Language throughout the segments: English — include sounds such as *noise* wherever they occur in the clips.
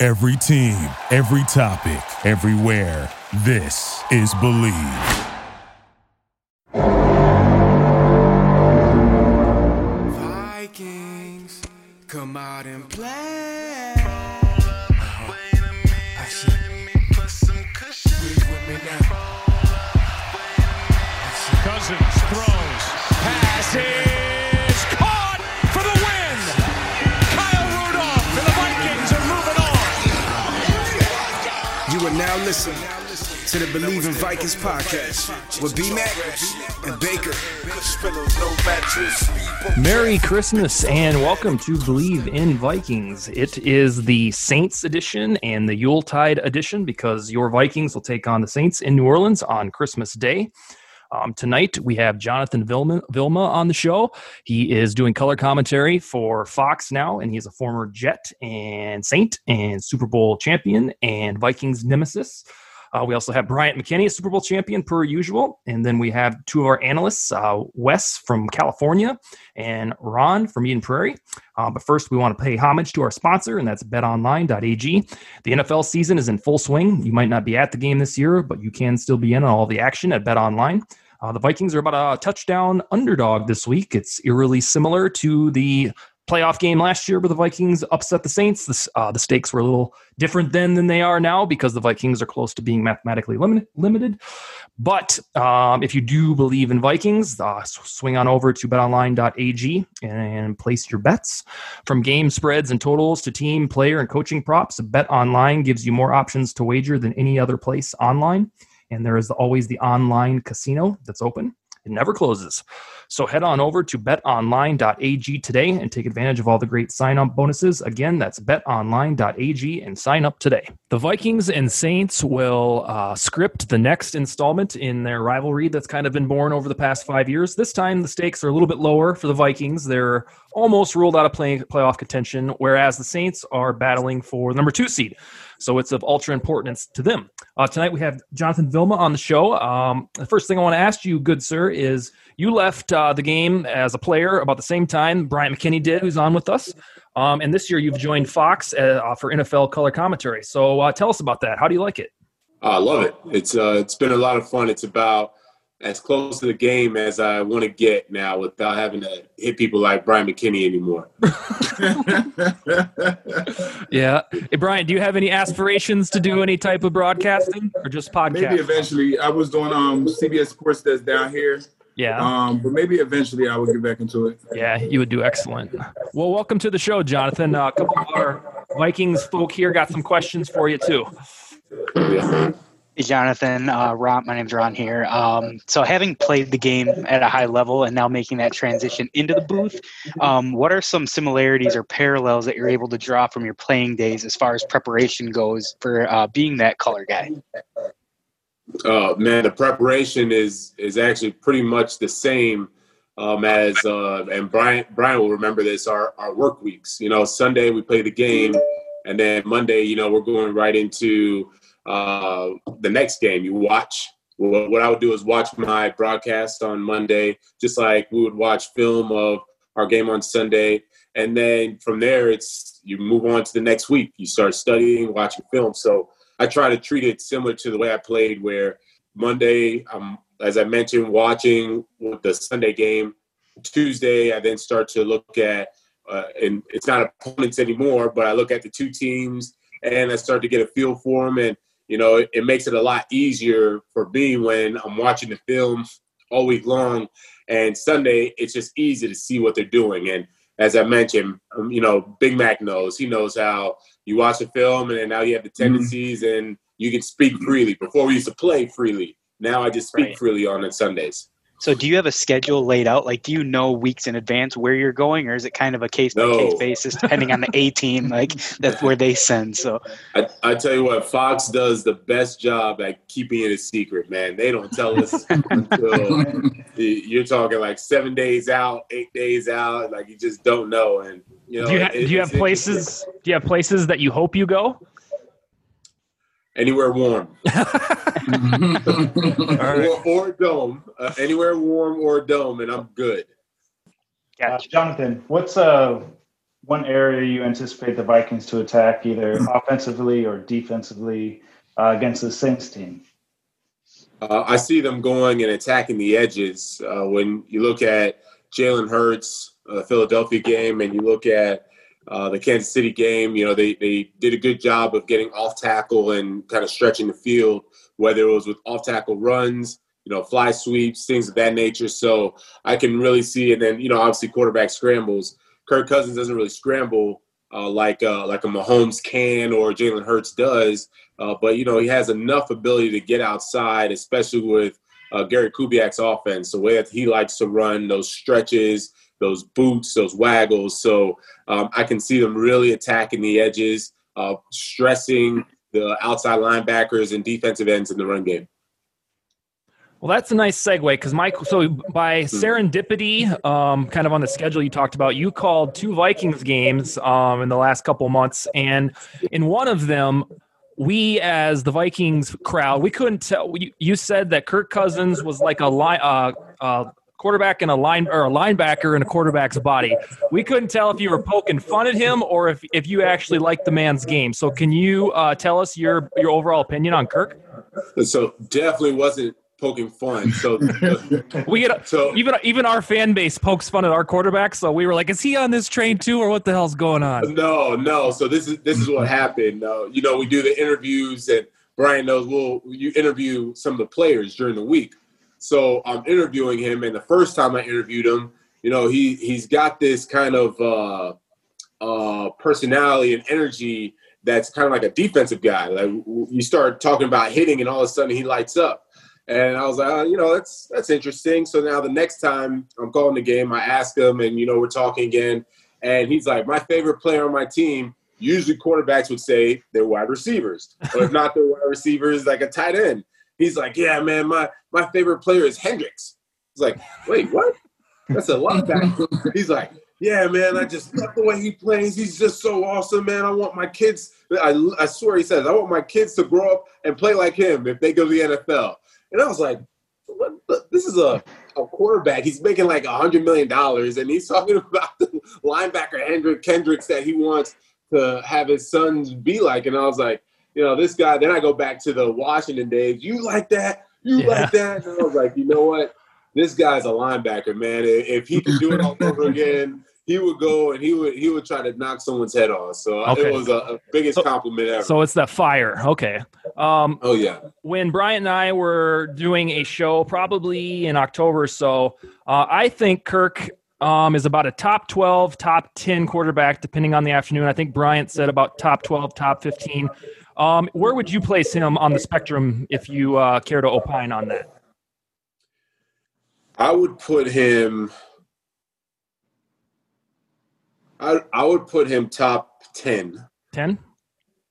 Every team, every topic, everywhere. This is Believe. Vikings, come out and play. Cousins throws, passes, are now listening to the Believe in Vikings podcast with B Mac and Baker. Merry Christmas and welcome to Believe in Vikings. It is the Saints edition and the Yuletide edition because your Vikings will take on the Saints in New Orleans on Christmas Day. Um, tonight we have Jonathan Vilma, Vilma on the show. He is doing color commentary for Fox now, and he's a former Jet and Saint and Super Bowl champion and Vikings nemesis. Uh, we also have Bryant McKinnie, a Super Bowl champion per usual. And then we have two of our analysts, uh, Wes from California and Ron from Eden Prairie. Uh, but first, we want to pay homage to our sponsor, and that's betonline.ag. The NFL season is in full swing. You might not be at the game this year, but you can still be in on all the action at betonline. Uh, the Vikings are about a touchdown underdog this week. It's eerily similar to the playoff game last year where the Vikings upset the Saints. The, uh, the stakes were a little different then than they are now because the Vikings are close to being mathematically limit, limited. But um, if you do believe in Vikings, uh, swing on over to betonline.ag and place your bets. From game spreads and totals to team, player, and coaching props, Bet Online gives you more options to wager than any other place online. And there is always the online casino that's open. It never closes. So head on over to betonline.ag today and take advantage of all the great sign up bonuses. Again, that's betonline.ag and sign up today. The Vikings and Saints will uh, script the next installment in their rivalry that's kind of been born over the past five years. This time, the stakes are a little bit lower for the Vikings. They're almost ruled out of play, playoff contention, whereas the Saints are battling for the number two seed. So it's of ultra importance to them. Uh, tonight we have Jonathan Vilma on the show. Um, the first thing I want to ask you, good sir, is you left uh, the game as a player about the same time Brian McKinnie did, who's on with us. Um, and this year you've joined Fox uh, for NFL color commentary. So uh, tell us about that. How do you like it? I love it. It's uh, it's been a lot of fun. It's about as close to the game as I want to get now without having to hit people like Brian McKinnie anymore. *laughs* yeah. Hey, Brian, do you have any aspirations to do any type of broadcasting or just podcast? Maybe eventually. I was doing um CBS Sports that's down here. Yeah. Um, but maybe eventually I would get back into it. Yeah, you would do excellent. Well, welcome to the show, Jonathan. Uh, a couple of our Vikings folk here got some questions for you too. Hey, Jonathan, uh, Ron, my name's Ron here. Um, so, having played the game at a high level and now making that transition into the booth, um, what are some similarities or parallels that you're able to draw from your playing days as far as preparation goes for uh, being that color guy? Uh, man, the preparation is is actually pretty much the same um, as uh, and Brian Brian will remember this our our work weeks. You know, Sunday we play the game, and then Monday, you know, we're going right into uh, the next game. You watch. What, I would do is watch my broadcast on Monday, just like we would watch film of our game on Sunday, and then from there, it's you move on to the next week. You start studying, watching film. So I try to treat it similar to the way I played, where Monday, as I mentioned, watching the Sunday game. Tuesday, I then start to look at, uh, and it's not opponents anymore, but I look at the two teams and I start to get a feel for them. And, you know, it, it makes it a lot easier for me when I'm watching the film all week long. And Sunday, it's just easy to see what they're doing. And as I mentioned, um, you know, Big Mac knows. He knows how you watch a film and then now you have the Mm-hmm. tendencies and you can speak freely. Before we used to play freely. Now I just speak Right. freely on Sundays. So, do you have a schedule laid out? Like, do you know weeks in advance where you're going, or is it kind of a case by case basis, depending on the A team? *laughs* Like, that's where they send. So, I, I tell you what, Fox does the best job at keeping it a secret, man. They don't tell us *laughs* until you're talking like seven days out, eight days out, like you just don't know. And you know, do you, ha- it- do you have places? Do you have places that you hope you go? Anywhere warm *laughs* right. or, or dome, uh, anywhere warm or dome, and I'm good. Uh. Jonathan, what's uh, one area you anticipate the Vikings to attack, either offensively or defensively, uh, against the Saints team? Uh, I see them going and attacking the edges. Uh, when you look at Jalen Hurts, uh, Philadelphia game, and you look at uh, the Kansas City game, you know, they, they did a good job of getting off tackle and kind of stretching the field, whether it was with off tackle runs, you know, fly sweeps, things of that nature. So I can really see, and then, you know, obviously quarterback scrambles. Kirk Cousins doesn't really scramble uh, like uh, like a Mahomes can or Jalen Hurts does. Uh, but you know, he has enough ability to get outside, especially with uh, Gary Kubiak's offense, the way that he likes to run those stretches, those boots, those waggles. So um, I can see them really attacking the edges, uh, stressing the outside linebackers and defensive ends in the run game. Well, that's a nice segue because Mike. So by serendipity, um, kind of on the schedule you talked about, you called two Vikings games um, in the last couple months, and in one of them, we as the Vikings crowd, we couldn't tell. You, you said that Kirk Cousins was like a line, uh, uh, quarterback and a line or a linebacker in a quarterback's body. We couldn't tell if you were poking fun at him or if if you actually liked the man's game. So can you uh, tell us your your overall opinion on Kirk? So definitely wasn't poking fun. So *laughs* We get so even even our fan base pokes fun at our quarterback, so we were like, "Is he on this train too, or what the hell's going on?" No, no. So this is this is what happened. Uh, you know, we do the interviews, and Brian knows. Well, you interview some of the players during the week. So I'm interviewing him, and the first time I interviewed him, you know, he he's got this kind of uh, uh, personality and energy that's kind of like a defensive guy. Like you start talking about hitting, and all of a sudden he lights up. And I was like, oh, you know, that's that's interesting. So now the next time I'm calling the game, I ask him, and you know, we're talking again, and he's like, my favorite player on my team. Usually, quarterbacks would say they're wide receivers, or if not, they're wide receivers like a tight end. He's like, yeah, man, my my favorite player is Hendricks. He's like, wait, what? That's a linebacker. He's like, yeah, man, I just love the way he plays. He's just so awesome, man. I want my kids. I, I swear, he says, I want my kids to grow up and play like him if they go to the NFL. And I was like, what, what- this is a, a quarterback. He's making like a hundred million dollars, and he's talking *laughs* about the linebacker Hendrick Kendricks that he wants to have his sons be like. And I was like, you know, this guy. Then I go back to the Washington days. You like that? You Yeah. like that? And I was like, you know what? This guy's a linebacker, man. If he could do it all over *laughs* again, he would go and he would he would try to knock someone's head off. So uh, Okay. it was a, a biggest So- compliment ever. So it's the fire. Okay. Um, oh yeah. when Bryant and I were doing a show, probably in October or so, uh, I think Kirk um, is about a top 12, top 10 quarterback, depending on the afternoon. I think Bryant said about top 12, top 15. Um, where would you place him on the spectrum if you uh, care to opine on that? I would put him. I I would put him top ten. 10?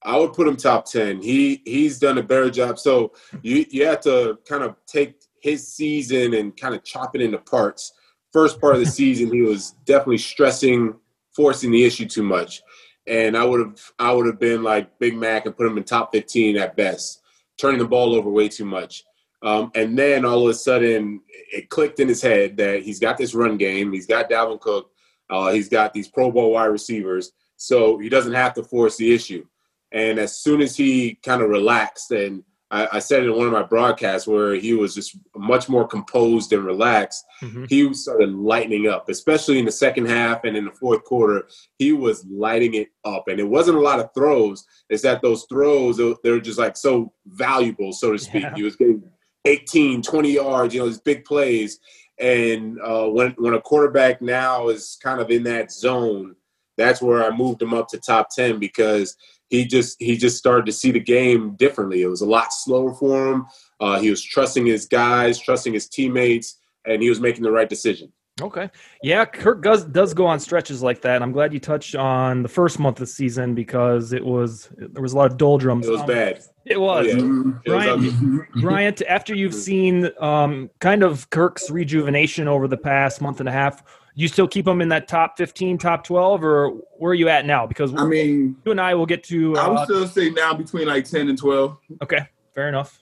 I would put him top ten. He he's done a better job. So you you have to kind of take his season and kind of chop it into parts. First part of the *laughs* season, he was definitely stressing, forcing the issue too much, and I would have I would have been like Big Mac and put him in top fifteen at best, turning the ball over way too much. Um, and then all of a sudden, it clicked in his head that he's got this run game. He's got Dalvin Cook. Uh, he's got these Pro Bowl wide receivers, so he doesn't have to force the issue. And as soon as he kind of relaxed, and I, I said it in one of my broadcasts where he was just much more composed and relaxed, Mhm. he started lightening up, especially in the second half and in the fourth quarter. He was lighting it up, and it wasn't a lot of throws. It's that those throws they're just like so valuable, so to speak. Yeah. He was getting 18, 20 yards, you know, these big plays. And uh, when when a quarterback now is kind of in that zone, that's where I moved him up to top 10 because he just he just started to see the game differently. It was a lot slower for him. Uh, he was trusting his guys, trusting his teammates, and he was making the right decision. Okay. Yeah, Kirk does does go on stretches like that. I'm glad you touched on the first month of the season because it was there was a lot of doldrums. It was Um, bad. It was. Yeah, it was Brian. Bryant, after you've seen um, kind of Kirk's rejuvenation over the past month and a half, you still keep them in that top 15, top 12, or where are you at now? Because I mean, you and I will get to. I would Uh, still say now between like ten and twelve. okay, fair enough.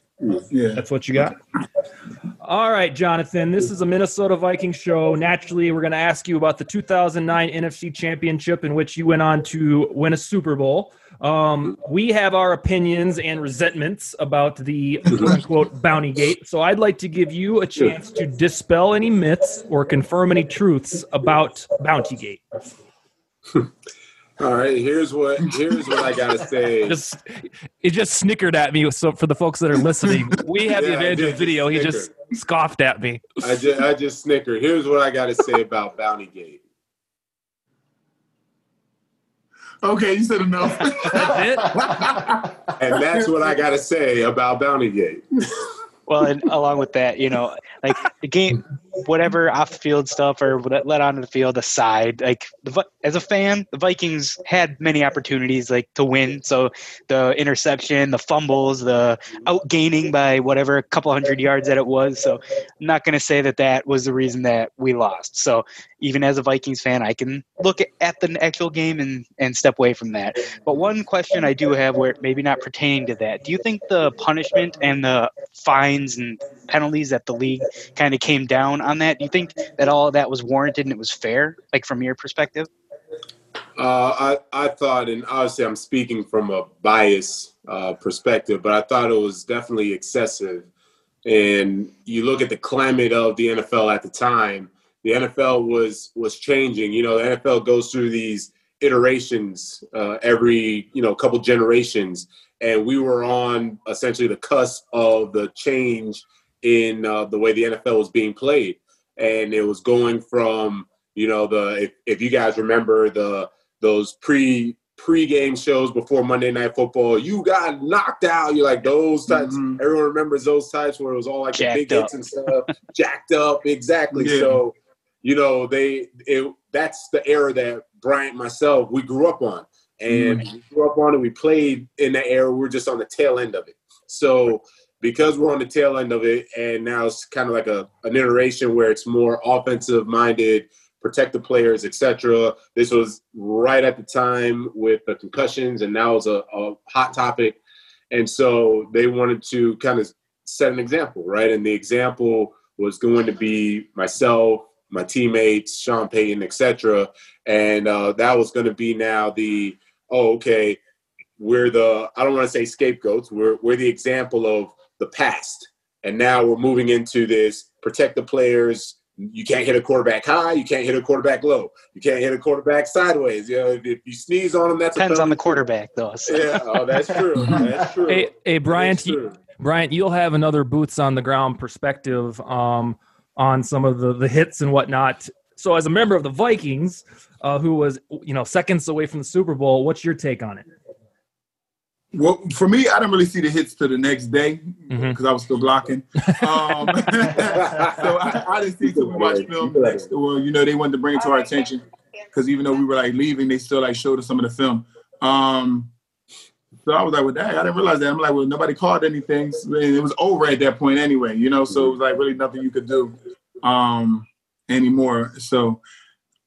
Yeah. That's what you got. All right, Jonathan. This is a Minnesota Vikings show. Naturally, we're going to ask you about the 2009 NFC Championship, in which you went on to win a Super Bowl. Um, we have our opinions and resentments about the quote unquote *laughs* bounty gate. So I'd like to give you a chance to dispel any myths or confirm any truths about Bounty Gate. All right, here's what here's what I gotta *laughs* say. Just he just snickered at me. So for the folks that are listening, we have the Yeah, I advantage of video. He just just scoffed at me. I just I just snickered. Here's what I gotta say about Bounty Gate. Okay, you said enough. *laughs* That's it. And that's what I gotta say about Bounty Gate. Well, and along with that, you know, like the game, whatever off the field stuff or let onto the field aside, like the, as a fan, the Vikings had many opportunities like to win. So the interception, the fumbles, the outgaining by whatever a couple hundred yards that it was. So I'm not going to say that that was the reason that we lost. So even as a Vikings fan, I can look at, at the actual game and and step away from that. But one question I do have, where maybe not pertaining to that, do you think the punishment and the fines and penalties that the league kind of came down on that? Do you think that all of that was warranted and it was fair, like from your perspective? Uh, I I thought, and obviously I'm speaking from a bias uh, perspective, but I thought it was definitely excessive. And you look at the climate of the NFL at the time. The NFL was was changing. You know, the NFL goes through these iterations uh, every you know couple generations, and we were on essentially the cusp of the change in uh, the way the NFL was being played, and it was going from you know the if, if you guys remember the those pre pre-game shows before Monday Night Football, you got knocked out. You're like those types. Mhm. Everyone remembers those types where it was all like the Jacked big up. hits and stuff, *laughs* jacked up. Exactly. Yeah. So, you know, they it that's the era that Bryant myself we grew up on, and we grew up on it. We played in that era. We are just on the tail end of it. So. Because we're on the tail end of it, and now it's kind of like a an iteration where it's more offensive minded, protect the players, etc. This was right at the time with the concussions, and now it's a, a hot topic. And so they wanted to kind of set an example, right? And the example was going to be myself, my teammates, Sean Payton, etc. And uh, that was going to be now the oh, okay, we're the I don't want to say scapegoats. We're we're the example of the past, and now we're moving into this protect the players. You can't hit a quarterback high. You can't hit a quarterback low. You can't hit a quarterback sideways. You know, if, if you sneeze on them, that's Depends a on the quarterback, though. So. Yeah, oh, that's true. *laughs* That's true. Hey, hey, Bryant, That's you, true. Bryant, you'll have another boots on the ground perspective um, on some of the, the hits and whatnot. So, as a member of the Vikings, uh, who was you know seconds away from the Super Bowl, what's your take on it? Well, for me, I didn't really see the hits to the next day because I was still blocking. Um, *laughs* so I, I didn't see too much film. Next, well, you know, they wanted to bring it to our attention because even though we were like leaving, they still like showed us some of the film. Um, so I was like, well, dang, I didn't realize that. I'm like, well, nobody called anything. And it was over at that point anyway, you know. So it was like really nothing you could do um, anymore. So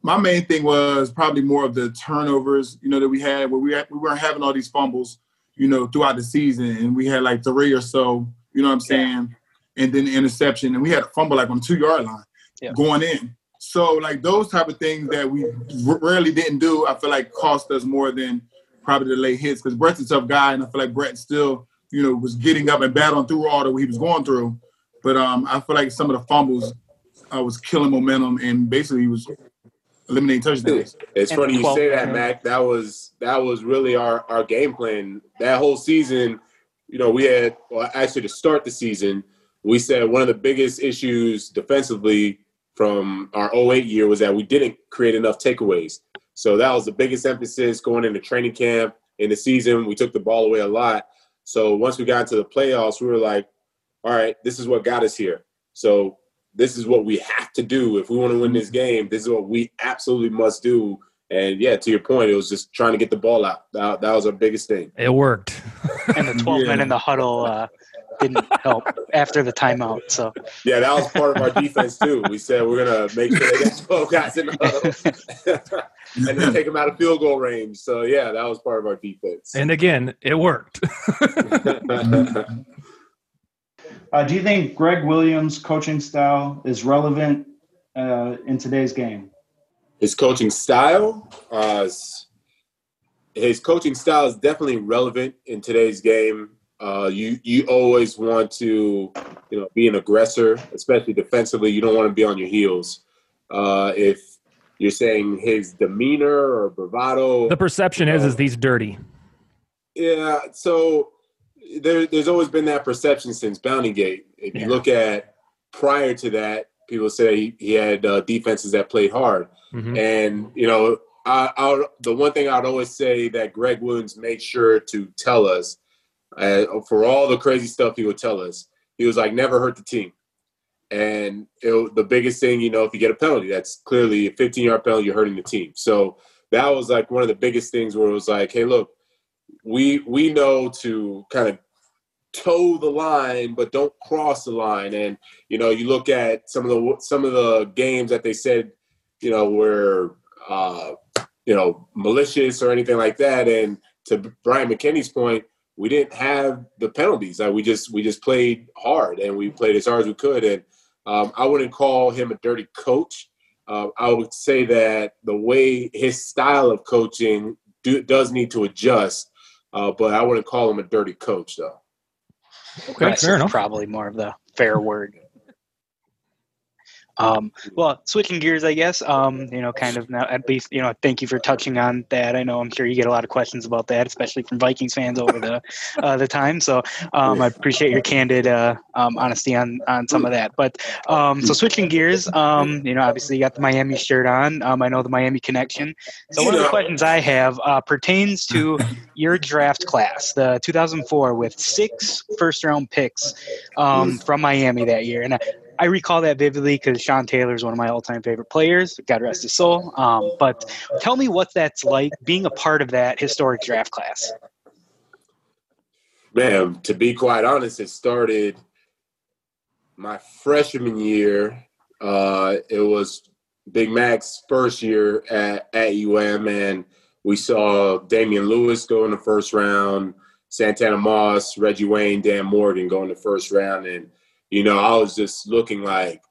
my main thing was probably more of the turnovers, you know, that we had where we had, we weren't having all these fumbles, you know, throughout the season, and we had like three or so, you know what I'm saying, and then the interception, and we had a fumble like on the two yard line Yeah. going in. So like those type of things that we r- rarely didn't do, I feel like cost us more than probably the late hits because Brett's a tough guy, and I feel like Brett still, you know, was getting up and battling through all that he was going through. But um, I feel like some of the fumbles uh, was killing momentum and basically was eliminating touchdowns. It's And funny you 12 say that. Mac. That was that was really our our game plan. That whole season, you know, we had well, actually to start the season, we said one of the biggest issues defensively from our 08 year was that we didn't create enough takeaways. So that was the biggest emphasis going into training camp in the season. We took the ball away a lot. So once we got into the playoffs, we were like, all right, this is what got us here. So this is what we have to do if we want to win this game. This is what we absolutely must do. And yeah, to your point, it was just trying to get the ball out. That, that was our biggest thing. It worked. and the 12 men in the huddle uh, didn't help after the timeout. So yeah, that was part of our defense too. We said we're gonna make sure they get *laughs* 12 guys in the huddle *laughs* and then take them out of field goal range. So yeah, that was part of our defense. And again, it worked. *laughs* uh, do you think Gregg Williams' coaching style is relevant uh, in today's game? His coaching style, uh, his coaching style is definitely relevant in today's game. Uh, you you always want to you know be an aggressor, especially defensively. You don't want to be on your heels. Uh, if you're saying his demeanor or bravado, the perception is know, is he's dirty. Yeah, so there, there's always been that perception since Bounty Gate. If you look at prior to that, people say he, he had uh, defenses that played hard, mm-hmm. and you know, I, I, the one thing I'd always say that Gregg Williams made sure to tell us, uh, for all the crazy stuff he would tell us, he was like, never hurt the team. And it, the biggest thing, you know, if you get a penalty, that's clearly a 15 yard penalty, you're hurting the team. So that was like one of the biggest things where it was like, hey, look, we we know to kind of toe the line, but don't cross the line. And you know, you look at some of the some of the games that they said, you know, were uh, you know malicious or anything like that. And to Brian McKinnie's point, we didn't have the penalties. Like we just we just played hard and we played as hard as we could. And um, I wouldn't call him a dirty coach. Uh, I would say that the way his style of coaching do, does need to adjust, uh, but I wouldn't call him a dirty coach, though. Okay, fair enough. Probably more of the fair word. Um, well, switching gears, I guess. Um, you know, kind of now. At least, you know, thank you for touching on that. I know I'm sure you get a lot of questions about that, especially from Vikings fans over the *laughs* uh, the time. So um, I appreciate your candid uh, um, honesty on on some of that. But um, so switching gears, um, you know, obviously you got the Miami shirt on. Um, I know the Miami connection. So one of the questions I have uh, pertains to your draft class, the 2004, with six first round picks um, from Miami that year, and. I recall that vividly because Sean Taylor is one of my all-time favorite players. God rest his soul. Um, but tell me what that's like being a part of that historic draft class. Man, to be quite honest, it started my freshman year. Uh, it was Big Mac's first year at, at UM, and we saw Damione Lewis go in the first round, Santana Moss, Reggie Wayne, Dan Morgan go in the first round, and you know, I was just looking like,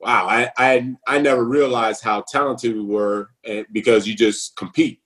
wow, I I, I never realized how talented we were, and because you just compete,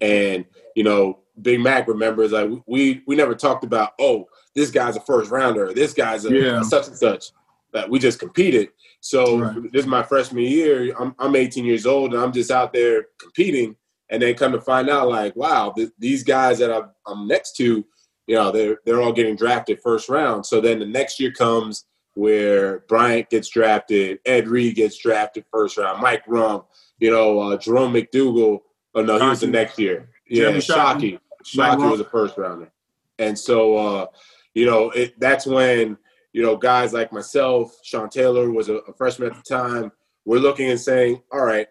and you know, Big Mac remembers like we we never talked about oh this guy's a first rounder, this guy's a, yeah. such and such. That we just competed. So right. this is my freshman year. I'm I'm 18 years old and I'm just out there competing, and then come to find out like wow, th- these guys that I'm, I'm next to you know, they're they're all getting drafted first round. So then the next year comes where Bryant gets drafted, Ed Reed gets drafted first round, Mike Rumph, you know, uh, Jerome McDougle. Oh no, he was the next year. Yeah, Shockey. Shockey was a first rounder. And so uh, you know, it, that's when, you know, guys like myself, Sean Taylor was a, a freshman at the time, we're looking and saying, all right,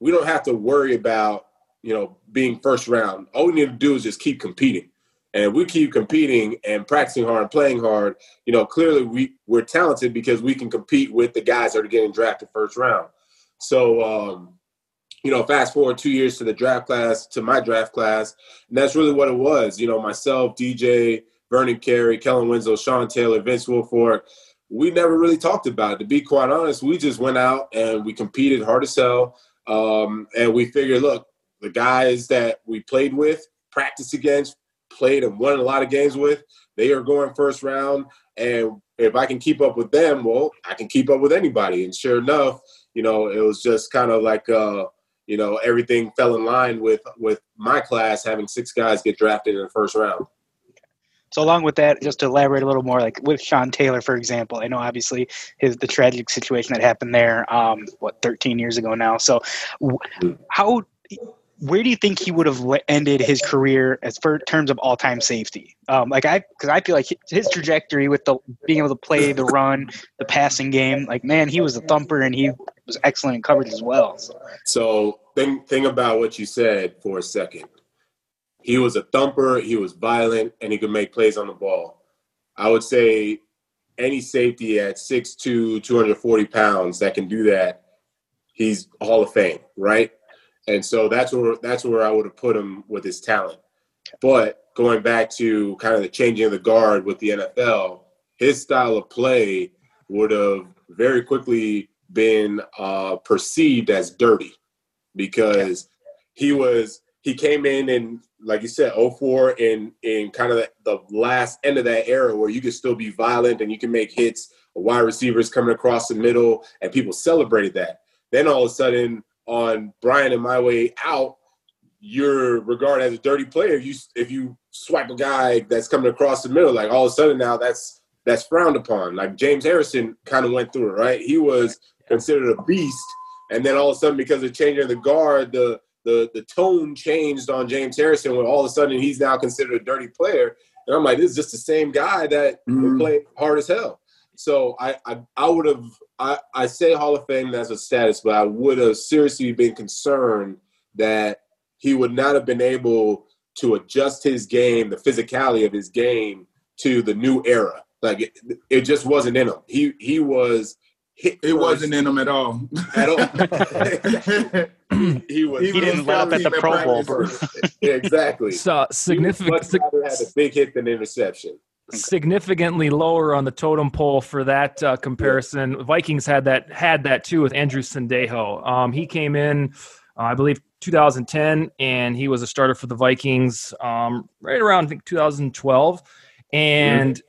we don't have to worry about, you know, being first round. All we need to do is just keep competing and we keep competing and practicing hard and playing hard, you know, clearly we, we're talented because we can compete with the guys that are getting drafted first round. So, um, you know, fast forward two years to the draft class, to my draft class, and that's really what it was. You know, myself, DJ, Vernon Carey, Kellen Winslow, Sean Taylor, Vince Wilfork, we never really talked about it. To be quite honest, we just went out and we competed hard as hell. Um, and we figured, look, the guys that we played with, practiced against, played and won a lot of games with, they are going first round. And if I can keep up with them, well, I can keep up with anybody. And sure enough, you know, it was just kind of like, uh, you know, everything fell in line with with my class having six guys get drafted in the first round. So along with that, just to elaborate a little more, like with Sean Taylor, for example, I know obviously his the tragic situation that happened there, um, what 13 years ago now. So, how where do you think he would have ended his career as for terms of all-time safety? Um, like I, because I feel like his trajectory with the being able to play the run, the passing game, like man, he was a thumper and he was excellent in coverage as well. So, so think think about what you said for a second. He was a thumper, he was violent, and he could make plays on the ball. I would say any safety at 6'2", 240 pounds that can do that, he's Hall of Fame, right? And so that's where that's where I would have put him with his talent. But going back to kind of the changing of the guard with the NFL, his style of play would have very quickly been uh, perceived as dirty because he was he came in and like you said 04 in in kind of the, the last end of that era where you could still be violent and you can make hits wide receivers coming across the middle and people celebrated that then all of a sudden on Brian and my way out, you're regarded as a dirty player. You if you swipe a guy that's coming across the middle, like all of a sudden now that's that's frowned upon. Like James Harrison kind of went through it, right? He was considered a beast, and then all of a sudden because of changing the guard, the the the tone changed on James Harrison when all of a sudden he's now considered a dirty player. And I'm like, this is just the same guy that mm. played hard as hell. So I I, I would have I, I say Hall of Fame as a status, but I would have seriously been concerned that he would not have been able to adjust his game, the physicality of his game, to the new era. Like it, it just wasn't in him. He he was. it wasn't in him at all. At all. *laughs* he was. He, he didn't let up at the Pro Bowl. yeah, *laughs* exactly. So significant. He much had a big hit than interception significantly lower on the totem pole for that uh, comparison. Vikings had that had that too with Andrew Sendejo. Um, he came in, uh, I believe, 2010, and he was a starter for the Vikings um, right around I think 2012, and. Mm-hmm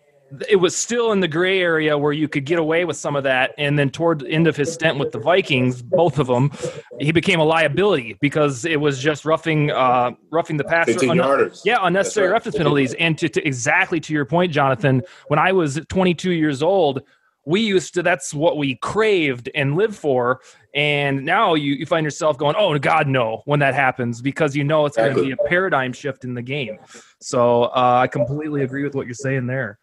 it was still in the gray area where you could get away with some of that. And then toward the end of his stint with the Vikings, both of them, he became a liability because it was just roughing, uh, roughing the passer. Un- yeah, unnecessary right. roughness penalties. And to, to exactly to your point, Jonathan, when I was 22 years old, we used to that's what we craved and lived for and now you, you find yourself going oh god no when that happens because you know it's going to be a paradigm shift in the game so uh, i completely agree with what you're saying there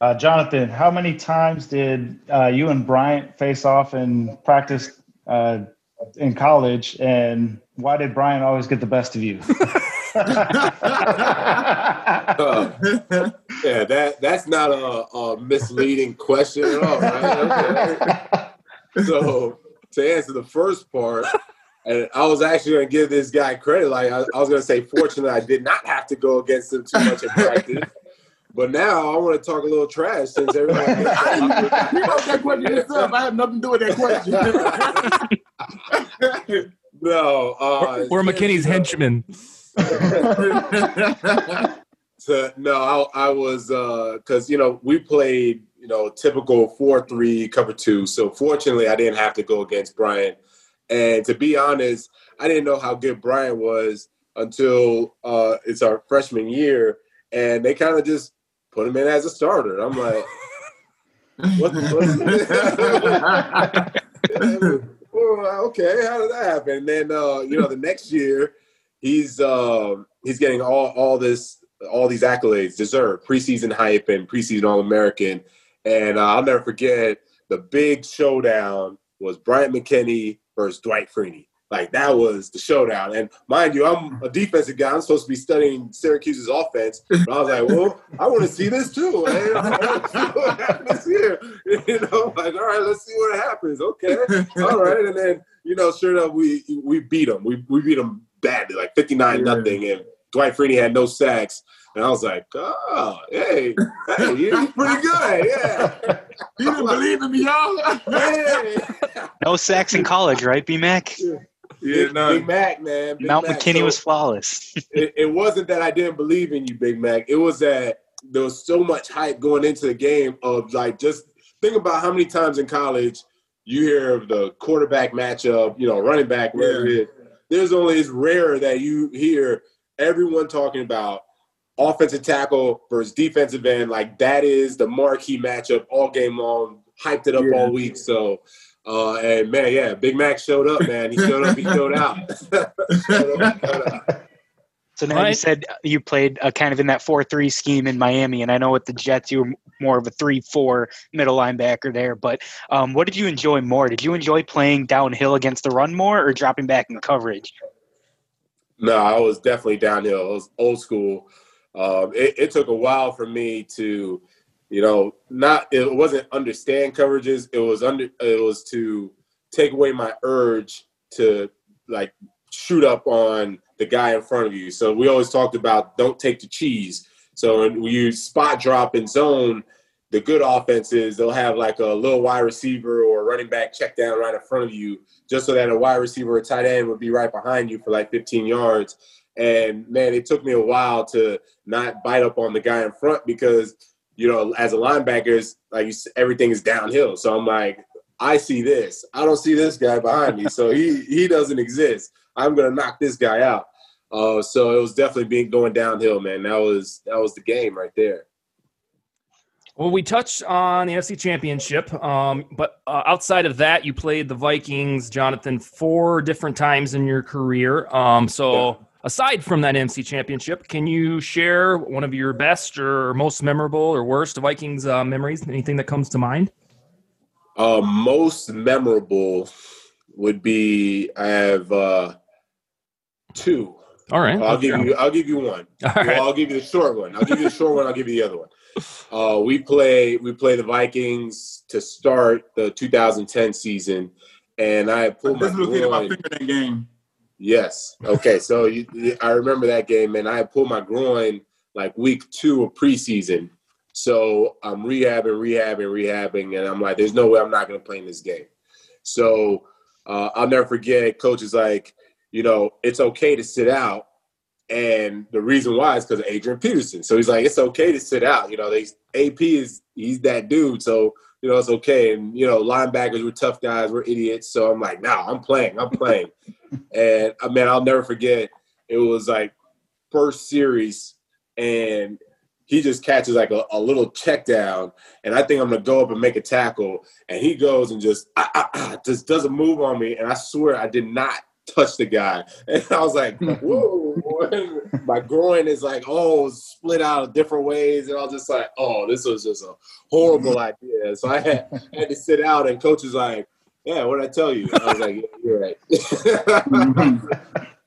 uh, jonathan how many times did uh, you and bryant face off in practice uh, in college and why did bryant always get the best of you *laughs* uh, yeah, that that's not a, a, misleading question at all, right? Okay. So to answer the first part, and I was actually going to give this guy credit. Like I, I was going to say, fortunately, I did not have to go against him too much in practice. But now I want to talk a little trash since everybody. *laughs* you wrote that question yourself. I have nothing to do with that question. *laughs* no, uh, we're, we're McKinnie's henchmen. *laughs* so no, I, I was because uh, you know we played you know typical four three cover two. So fortunately, I didn't have to go against Brian. And to be honest, I didn't know how good Brian was until uh, it's our freshman year, and they kind of just put him in as a starter. I'm like, what the *laughs* well, okay, how did that happen? And then uh, you know the next year he's uh, he's getting all all this all these accolades deserved preseason hype and preseason All American, and uh, I'll never forget the big showdown was Bryant McKinnie versus Dwight Freeney. Like that was the showdown. And mind you, I'm a defensive guy. I'm supposed to be studying Syracuse's offense. But I was like, well, I want to see this too. Man. I want to see what happens here. *laughs* You know, like, all right, let's see what happens. Okay. All right. And then, you know, sure enough, we we beat them. We we beat them badly, like 59 nothing. And Dwight Freeney had no sacks. And I was like, oh, hey, hey, you're *laughs* pretty good. Yeah. You didn't believe in me, y'all? Yeah. No sacks in college, right, B Mac? Yeah. Yeah, Big, no. Big Mac, man. Big Mount Mac. McKinnie so was flawless. *laughs* it, it, wasn't that I didn't believe in you, Big Mac. It was that there was so much hype going into the game of like just think about how many times in college you hear of the quarterback matchup, you know, running back, whatever yeah. it is there's only it's rare that you hear everyone talking about offensive tackle versus defensive end. Like that is the marquee matchup all game long. Hyped it up yeah. all week. So Uh, and man, yeah, Big Mac showed up, man. He showed up, he showed out. *laughs* showed up, he showed out. So now you said you played uh, kind of in that four-three scheme in Miami, and I know with the Jets you were more of a three-four middle linebacker there. But um, what did you enjoy more? Did you enjoy playing downhill against the run more, or dropping back in coverage? No, I was definitely downhill. It was old school. Um, it, it took a while for me to, you know, not it wasn't understand coverages. It was under it was to take away my urge to like shoot up on the guy in front of you. So we always talked about don't take the cheese. So when you spot drop in zone, the good offenses they'll have like a little wide receiver or running back check down right in front of you, just so that a wide receiver or tight end would be right behind you for like 15 yards. And man, it took me a while to not bite up on the guy in front because you know, as a linebacker, like you, everything is downhill. So I'm like, I see this. I don't see this guy behind me. So he *laughs* he doesn't exist. I'm gonna knock this guy out. Uh, so it was definitely being going downhill, man. That was that was the game right there. Well, we touched on the NFC Championship, um, but uh, outside of that, you played the Vikings, Jonathan, four different times in your career. Um, so, aside from that NFC Championship, can you share one of your best or most memorable or worst Vikings uh, memories? Anything that comes to mind? Uh, most memorable would be I have uh, two. All right, I'll give you. I'll give you one. *laughs* All Well, right. I'll give you the short one. I'll give you the short one. I'll give you the other one. Uh, we play. We play the Vikings to start the 2010 season, and I I pulled my dislocated my groin. finger that game. Yes. Okay. So you, I remember that game, and I pulled my groin like week two of preseason. So I'm rehabbing, rehabbing, rehabbing, and I'm like, "There's no way I'm not going to play in this game." So uh, I'll never forget. Coach is like, you know, it's okay to sit out, and the reason why is because of Adrian Peterson. So he's like, it's okay to sit out. You know, they AP is he's that dude. So you know, it's okay. And you know, linebackers were tough guys. We're idiots. So I'm like, nah, I'm playing. I'm playing. *laughs* and I mean, I'll never forget. It was like first series, and he just catches like a, a little check down, and I think I'm gonna go up and make a tackle, and he goes and just ah, ah, ah, just doesn't move on me, and I swear I did not touch the guy, *laughs* and I was like, *laughs* whoa, *laughs* my groin is like oh split out different ways, and I was just like, oh, this was just a horrible idea. So I had, had to sit out, and coach was like, yeah, what did I tell you? I was like, yeah, you're right. *laughs*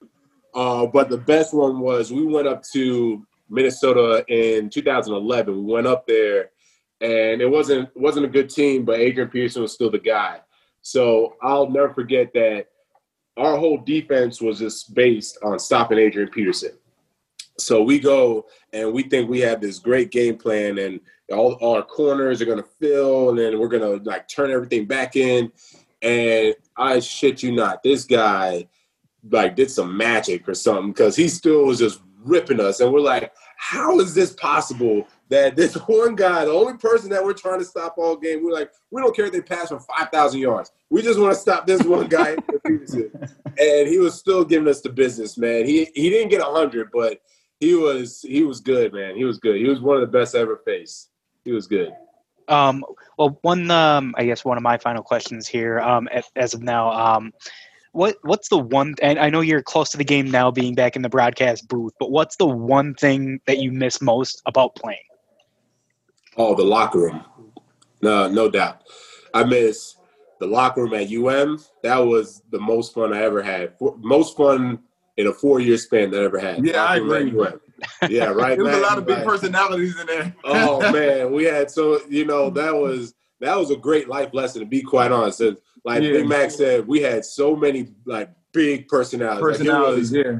Uh, but the best one was we went up to Minnesota in 2011. We went up there, and it wasn't wasn't a good team, but Adrian Peterson was still the guy. So I'll never forget that our whole defense was just based on stopping Adrian Peterson. So we go and we think we have this great game plan, and all, all our corners are to fill, and then we're to like turn everything back in. And I shit you not, this guy like did some magic or something because he still was just ripping us, and we're like, how is this possible that this *laughs* one guy, the only person that we're trying to stop all game, we're like, we don't care if they pass for five thousand yards, we just want to stop this one guy, *laughs* and he was still giving us the business, man. He he didn't get hundred, but he was he was good, man. He was good. He was one of the best I ever faced. He was good. Um, well, one, um, I guess one of my final questions here, um, as of now, um, what what's the one? And I know you're close to the game now, being back in the broadcast booth. But what's the one thing that you miss most about playing? Oh, the locker room. No, no doubt. I miss the locker room at UM. That was the most fun I ever had. For, most fun in a four-year span that I ever had. Yeah, I agree. UM. Yeah, *laughs* right. There was a lot of big Right. personalities in there. oh man, we had so you know that was that was a great life lesson to be quite honest. Like Yeah. Big Mac said, we had so many like big personalities. Like, personalities. was- yeah.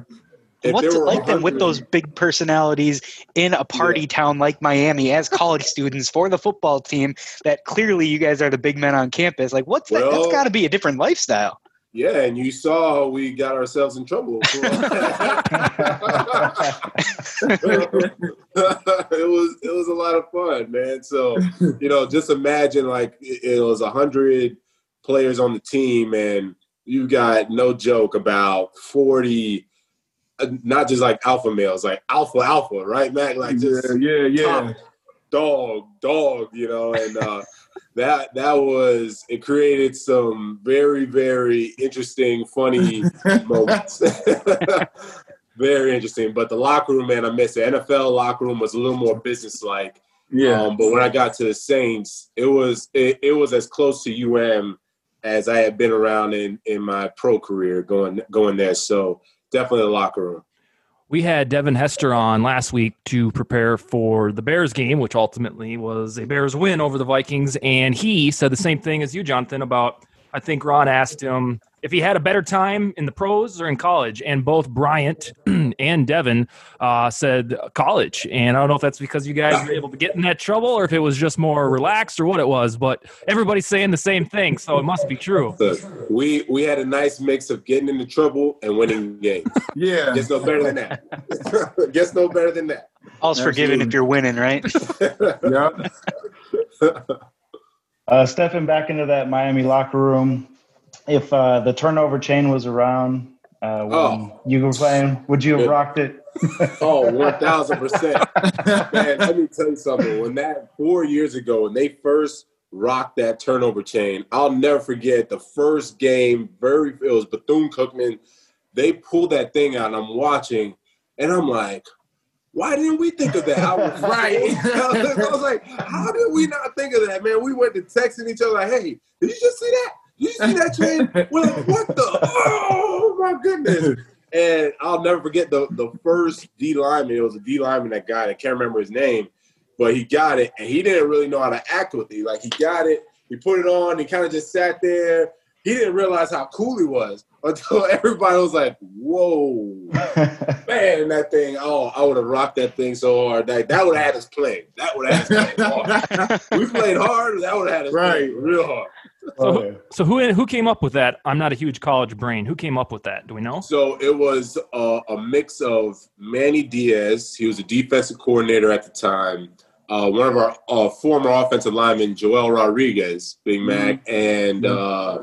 If What's it like then with those big personalities in a party town like Miami as college students for the football team? That clearly you guys are the big men on campus. Like, what's that? That's Well- got to be a different lifestyle. Yeah, and you saw we got ourselves in trouble. *laughs* it was it was a lot of fun, man. So you know, just imagine like it it was a hundred players on the team, and you got no joke about forty, not just like alpha males, like alpha alpha, right, Mac? Like just yeah, yeah, yeah. dog, dog, you know, and uh, *laughs* that that was it created some very very interesting funny *laughs* moments *laughs* very interesting but the locker room man i miss it nfl locker room was a little more business like Yeah. um, but when i got to the saints it was it, it was as close to um as i had been around in in my pro career going going there so definitely the locker room We had Devin Hester on last week to prepare for the Bears game, which ultimately was a Bears win over the Vikings. And he said the same thing as you, Jonathan, about I think Ron asked him if he had a better time in the pros or in college. And both Bryant *clears throat* and Devin uh, said college. And I don't know if that's because you guys were able to get in that trouble or if it was just more relaxed or what it was. But everybody's saying the same thing. So it must be true. Look, we we had a nice mix of getting into trouble and winning games Yeah. Guess no better than that. *laughs* Guess no better than that. All's forgiven if you're winning, right? *laughs* yeah. *laughs* Uh, stepping back into that Miami locker room, if uh, the turnover chain was around uh, when Oh. you were playing, would you have rocked it? oh, *laughs* Oh, one *laughs* thousand percent. Man, let me tell you something. When that four years ago, when they first rocked that turnover chain, I'll never forget the first game. Very, it was Bethune Cookman. They pulled that thing out, and I'm watching, and I'm like, why didn't we think of that? I was *laughs* Right. I was like, how did we not think of that, man? We went to texting each other like, hey, did you just see that? You see that chain? We're like, what the? Oh my goodness! And I'll never forget the the first D lineman. It was a D lineman that got it. I can't remember his name, but he got it, and he didn't really know how to act with it. Like he got it, he put it on, he kind of just sat there. He didn't realize how cool he was until *laughs* everybody was like, "Whoa, *laughs* man!" That thing. Oh, I would have rocked that thing so hard. That that would have had us playing. That would have had us playing hard. *laughs* we played hard. That would have had us Right. playing real hard. Oh, So who who came up with that? I'm not a huge college brain. Who came up with that? Do we know? So it was uh, a mix of Manny Diaz. He was a defensive coordinator at the time. Uh, one of our uh, former offensive linemen, Joel Rodriguez, Big Mac, and uh,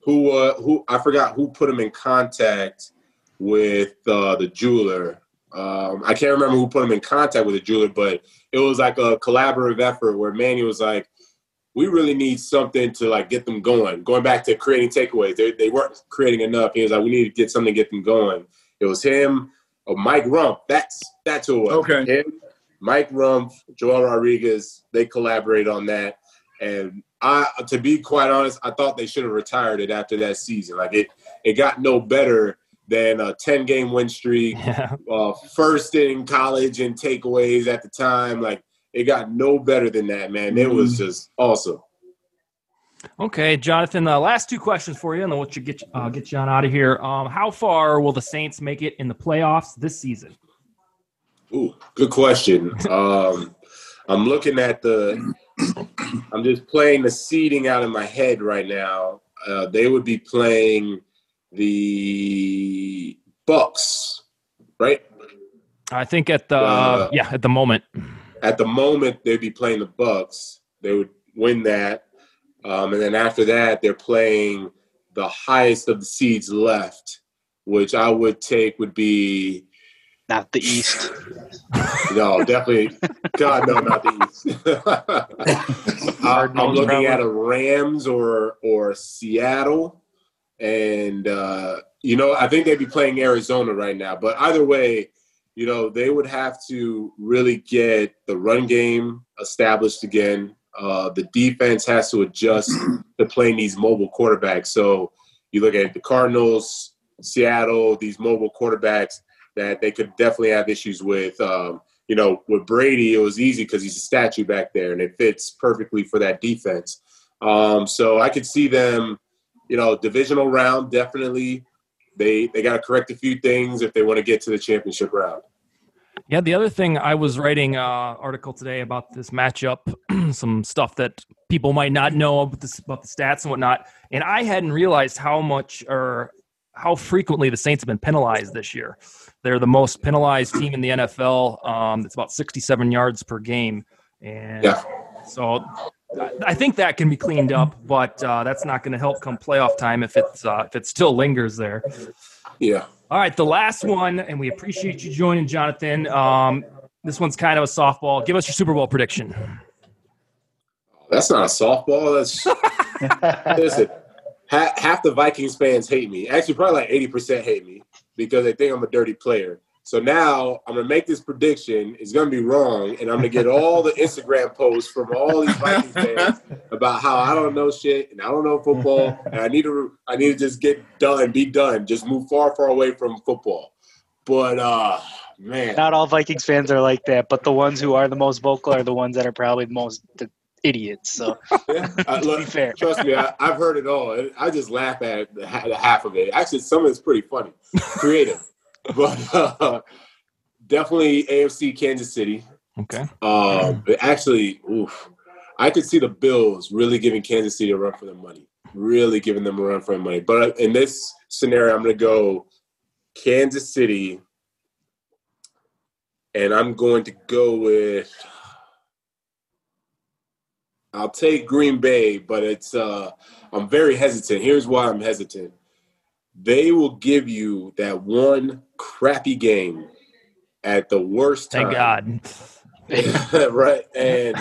who uh, who I forgot who put him in contact with uh, the jeweler. Um, I can't remember who put him in contact with the jeweler, but it was like a collaborative effort where Manny was like, we really need something to like get them going. Going back to creating takeaways, they, they weren't creating enough. He was like, we need to get something to get them going. It was him, or Mike Rumph. That's that's who it was. Okay. Him, Mike Rumph, Joel Rodriguez. They collaborate on that, and I, to be quite honest, I thought they should have retired it after that season. Like it, it got no better than a ten game win streak *laughs* Yeah. uh, first in college in takeaways at the time. Like it got no better than that, man. It was just awesome. Okay, Jonathan. The last two questions for you, and then we'll get you, uh, get you on out of here. Um, how far will the Saints make it in the playoffs this season? Ooh, good question. *laughs* Um, I'm looking at the. I'm just playing the seeding out in my head right now. Uh, they would be playing the Bucs, right? I think at the Uh, yeah at the moment. At the moment they'd be playing the Bucs. They would win that, um, and then after that they're playing the highest of the seeds left, which I would take would be Not the East. *laughs* no, definitely God no, not the East. *laughs* *laughs* I- I'm Cardinals, looking at a Rams or or Seattle, and uh, you know I think they'd be playing Arizona right now. But either way, you know they would have to really get the run game established again. Uh, the defense has to adjust *clears throat* to playing these mobile quarterbacks. So you look at the Cardinals, Seattle, these mobile quarterbacks that they could definitely have issues with. Um, you know, with Brady, it was easy because he's a statue back there, and it fits perfectly for that defense. Um, so I could see them, you know, divisional round definitely. They they got to correct a few things if they want to get to the championship round. Yeah, the other thing I was writing uh article today about this matchup, *clears throat* some stuff that people might not know about, this, about the stats and whatnot, and I hadn't realized how much or how frequently the Saints have been penalized this year. They're the most penalized team in the NFL. Um, it's about 67 yards per game, and Yeah. so I- I think that can be cleaned up, but uh, that's not going to help come playoff time if it's uh, if it still lingers there. Yeah. All right, the last one, and we appreciate you joining, Jonathan. Um, this one's kind of a softball. Give us your Super Bowl prediction. That's not a softball. That's *laughs* listen. Half, half the Vikings fans hate me. Actually, probably like eighty percent hate me because they think I'm a dirty player. So now I'm gonna make this prediction. It's gonna be wrong, and I'm gonna get all the Instagram posts from all these Vikings fans about how I don't know shit and I don't know football, and I need to I need to just get done, be done, just move far, far away from football. But uh, man, Not all Vikings fans are like that, but the ones who are the most vocal are the ones that are probably the most the idiots. So *laughs* Yeah, uh, *laughs* to look, be fair. Trust me, I, I've heard it all. I just laugh at the, the half of it. Actually, some of it's pretty funny, creative, but uh, definitely AFC Kansas City. Okay. Uh, but actually, oof, I could see the Bills really giving Kansas City a run for their money. Really giving them a run for their money. But in this scenario, I'm going to go Kansas City, and I'm going to go with. I'll take Green Bay, but it's uh, I'm very hesitant. Here's why I'm hesitant. They will give you that one crappy game at the worst time. Thank God. *laughs* right? And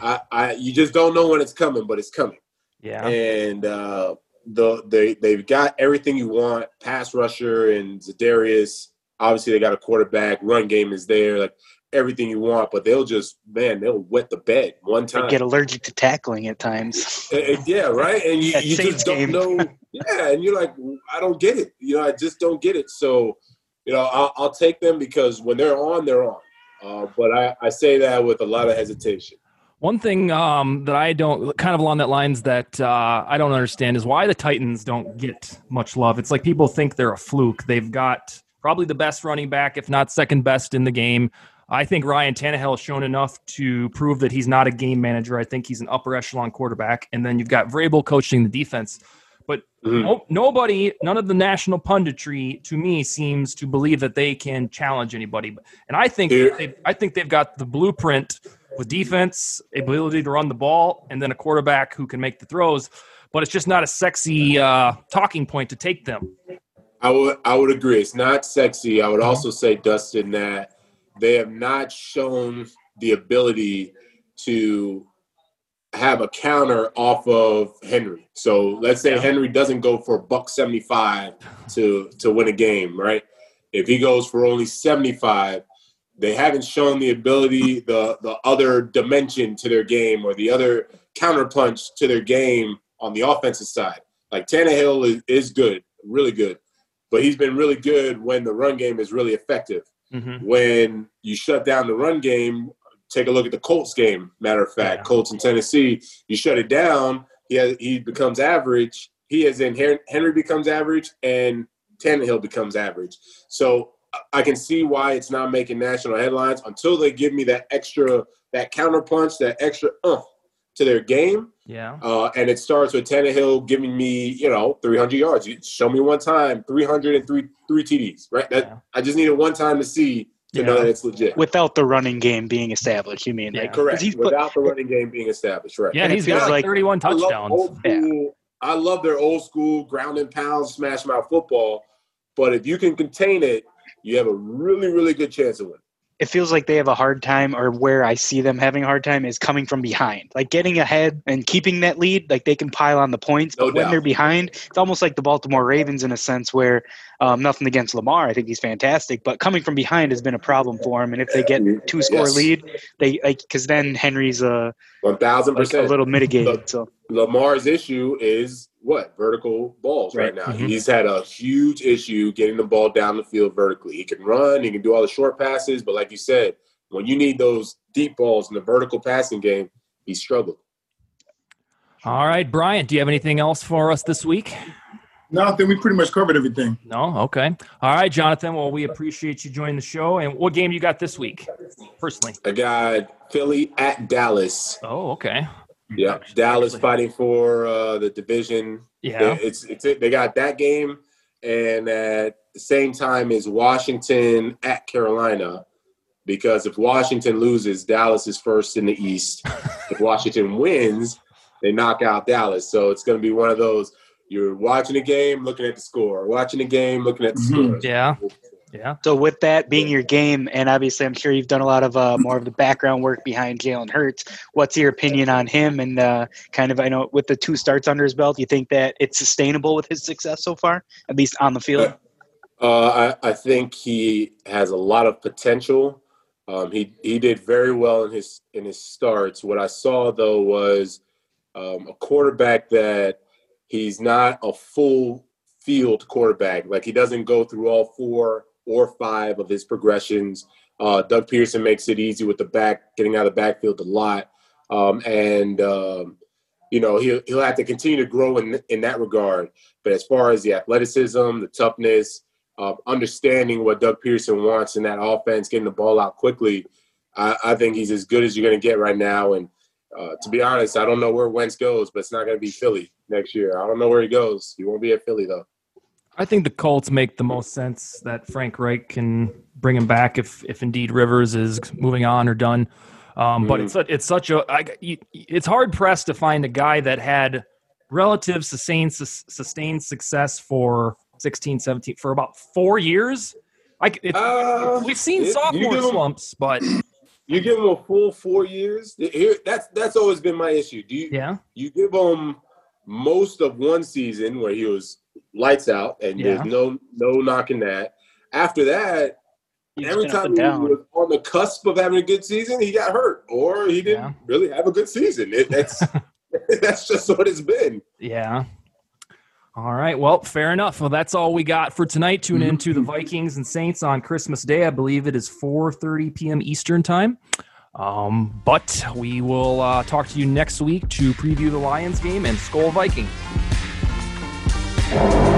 I, I, you just don't know when it's coming, but it's coming. Yeah. And uh, the they they've got everything you want: pass rusher and Za'Darius. Obviously, they got a quarterback. Run game is there, like everything you want. But they'll just man, they'll wet the bed one they time. get allergic to tackling at times. And- and yeah, right. And you, *laughs* That you Saints just don't game. know. Yeah, and you're like, I don't get it. You know, I just don't get it. So, you know, I'll, I'll take them because when they're on, they're on. Uh, but I, I say that with a lot of hesitation. One thing um, that I don't, kind of along that lines, that uh, I don't understand is why the Titans don't get much love. It's like people think they're a fluke. They've got probably the best running back, if not second best in the game. I think Ryan Tannehill has shown enough to prove that he's not a game manager. I think he's an upper echelon quarterback. And then you've got Vrabel coaching the defense. But Mhm. no, nobody, none of the national punditry to me seems to believe that they can challenge anybody. And I think they, I think they've got the blueprint with defense, ability to run the ball, and then a quarterback who can make the throws. But it's just not a sexy uh, talking point to take them. I would I would agree. It's not sexy. I would also say, Dustin, that they have not shown the ability to have a counter off of Henry. So let's say. Henry doesn't go for buck seventy five to to win a game, right? If he goes for only seventy five, they haven't shown the ability, the the other dimension to their game or the other counterpunch to their game on the offensive side. Like Tannehill is, is good, really good, but he's been really good when the run game is really effective. Mm-hmm. When you shut down the run game, take a look at the Colts game. Matter of fact, Yeah. Colts in Tennessee, you shut it down, he has, he becomes average. He is in Hen- Henry becomes average, and Tannehill becomes average. So I- can see why it's not making national headlines until they give me that extra, that counter punch, that extra uh, to their game. Yeah. Uh, and it starts with Tannehill giving me, you know, 300 yards. You show me one time, 303 three TDs, right? That Yeah. I just needed one time to see to know that it's legit. Without the running game being established, you mean? Yeah. Like, 'cause Correct. he's put- Without the running game being established, right? Yeah, And it he's got like like- 31 I love touchdowns. old school. I love their old school ground and pound, smash mouth football. But if you can contain it, you have a really, really good chance of winning. It feels like they have a hard time, or where I see them having a hard time is coming from behind. Like getting ahead and keeping that lead, like they can pile on the points. No but when they're behind, it's almost like the Baltimore Ravens in a sense where um, nothing against Lamar. I think he's fantastic, but coming from behind has been a problem for him. And if they get two score Yes. lead, they like because then Henry's a One thousand like a little mitigated. *laughs* So Lamar's issue is what vertical balls right, Right. now. Mhm. He's had a huge issue getting the ball down the field vertically. He can run, he can do all the short passes, but like you said, when you need those deep balls in the vertical passing game, he struggled. All right, Brian, do you have anything else for us this week? No, I think we pretty much covered everything. No? Okay. All right, Jonathan. Well, we appreciate you joining the show. And what game you got this week, personally? I got Philly at Dallas. Oh, okay. Yeah, Dallas fighting for uh, the division. Yeah. It's it's they got that game, and at the same time is Washington at Carolina. Because if Washington loses, Dallas is first in the East. *laughs* if Washington wins, they knock out Dallas. So it's going to be one of those. You're watching a game, looking at the score. Watching a game, looking at the Mhm. score. Yeah. Yeah. So with that being your game, and obviously I'm sure you've done a lot of uh, more of the background work behind Jalen Hurts. What's your opinion on him? And uh, kind of, I know with the two starts under his belt, you think that it's sustainable with his success so far, at least on the field? Uh, I, I think he has a lot of potential. Um, he he did very well in his in his starts. What I saw though was um, a quarterback that he's not a full field quarterback. Like he doesn't go through all four or five of his progressions. Uh, Doug Pederson makes it easy with the back, getting out of the backfield a lot, um, and um, you know he'll he'll have to continue to grow in in that regard. But as far as the athleticism, the toughness, uh, understanding what Doug Pederson wants in that offense, getting the ball out quickly, I, I think he's as good as you're going to get right now. And uh, to be honest, I don't know where Wentz goes, but it's not going to be Philly next year. I don't know where he goes. He won't be at Philly though. I think the Colts make the most sense that Frank Reich can bring him back if if indeed Rivers is moving on or done. Um, But it's it's such a I, it's hard pressed to find a guy that had relative sustained sustained success for 16, 17 for about four years. Like Uh, we've seen it- sophomore you give him- slumps, but *clears throat* You give him a full four years. Here, that's that's always been my issue. Do you yeah, you give him most of one season where he was lights out and Yeah. there's no no knocking that. After that, He's every time he was on the cusp of having a good season, he got hurt or he didn't Yeah. really have a good season. It, that's *laughs* *laughs* that's just what it's been. yeah. All right. Well, fair enough. Well, that's all we got for tonight. Tune in to the Vikings and Saints on Christmas Day. I believe it is 4:30 p.m. Eastern time. Um, but we will uh, talk to you next week to preview the Lions game and Skol Vikings. Thank you.